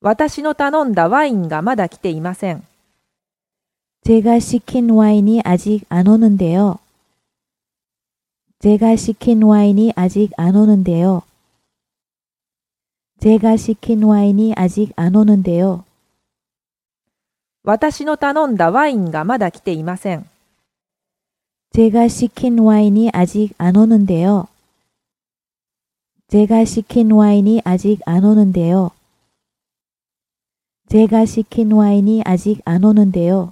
私の頼んだワインがまだ来ていません。 제가 시킨 와인이 아직 안 오는데요. 제가 시킨 와인이 아직 안 오는데요. 제가 시킨 와인이 아직 안 오는데요. 私の頼んだワインがまだ来ていません。 제가 시킨 와인이 아직 안 오는데요. 제가 시킨 와인이 아직 안 오는데요. 제가 시킨 와인이 아직 안 오는데요.